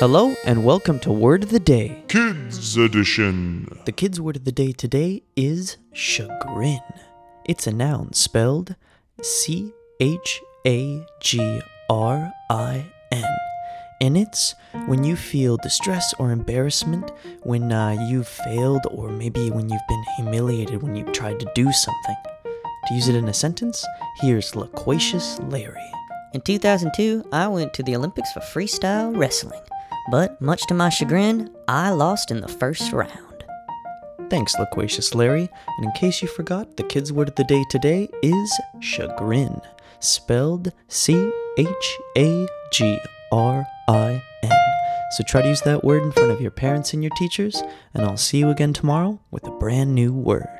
Hello and welcome to Word of the Day. Kids Edition. The kids' word of the day today is chagrin. It's a noun spelled C H A G R I N. And it's when you feel distress or embarrassment when uh, you've failed or maybe when you've been humiliated when you've tried to do something. To use it in a sentence, here's Loquacious Larry. In 2002, I went to the Olympics for freestyle wrestling, but much to my chagrin, I lost in the first round. Thanks, Loquacious Larry. And in case you forgot, the kids' word of the day today is chagrin, spelled C H A G R I N. So try to use that word in front of your parents and your teachers, and I'll see you again tomorrow with a brand new word.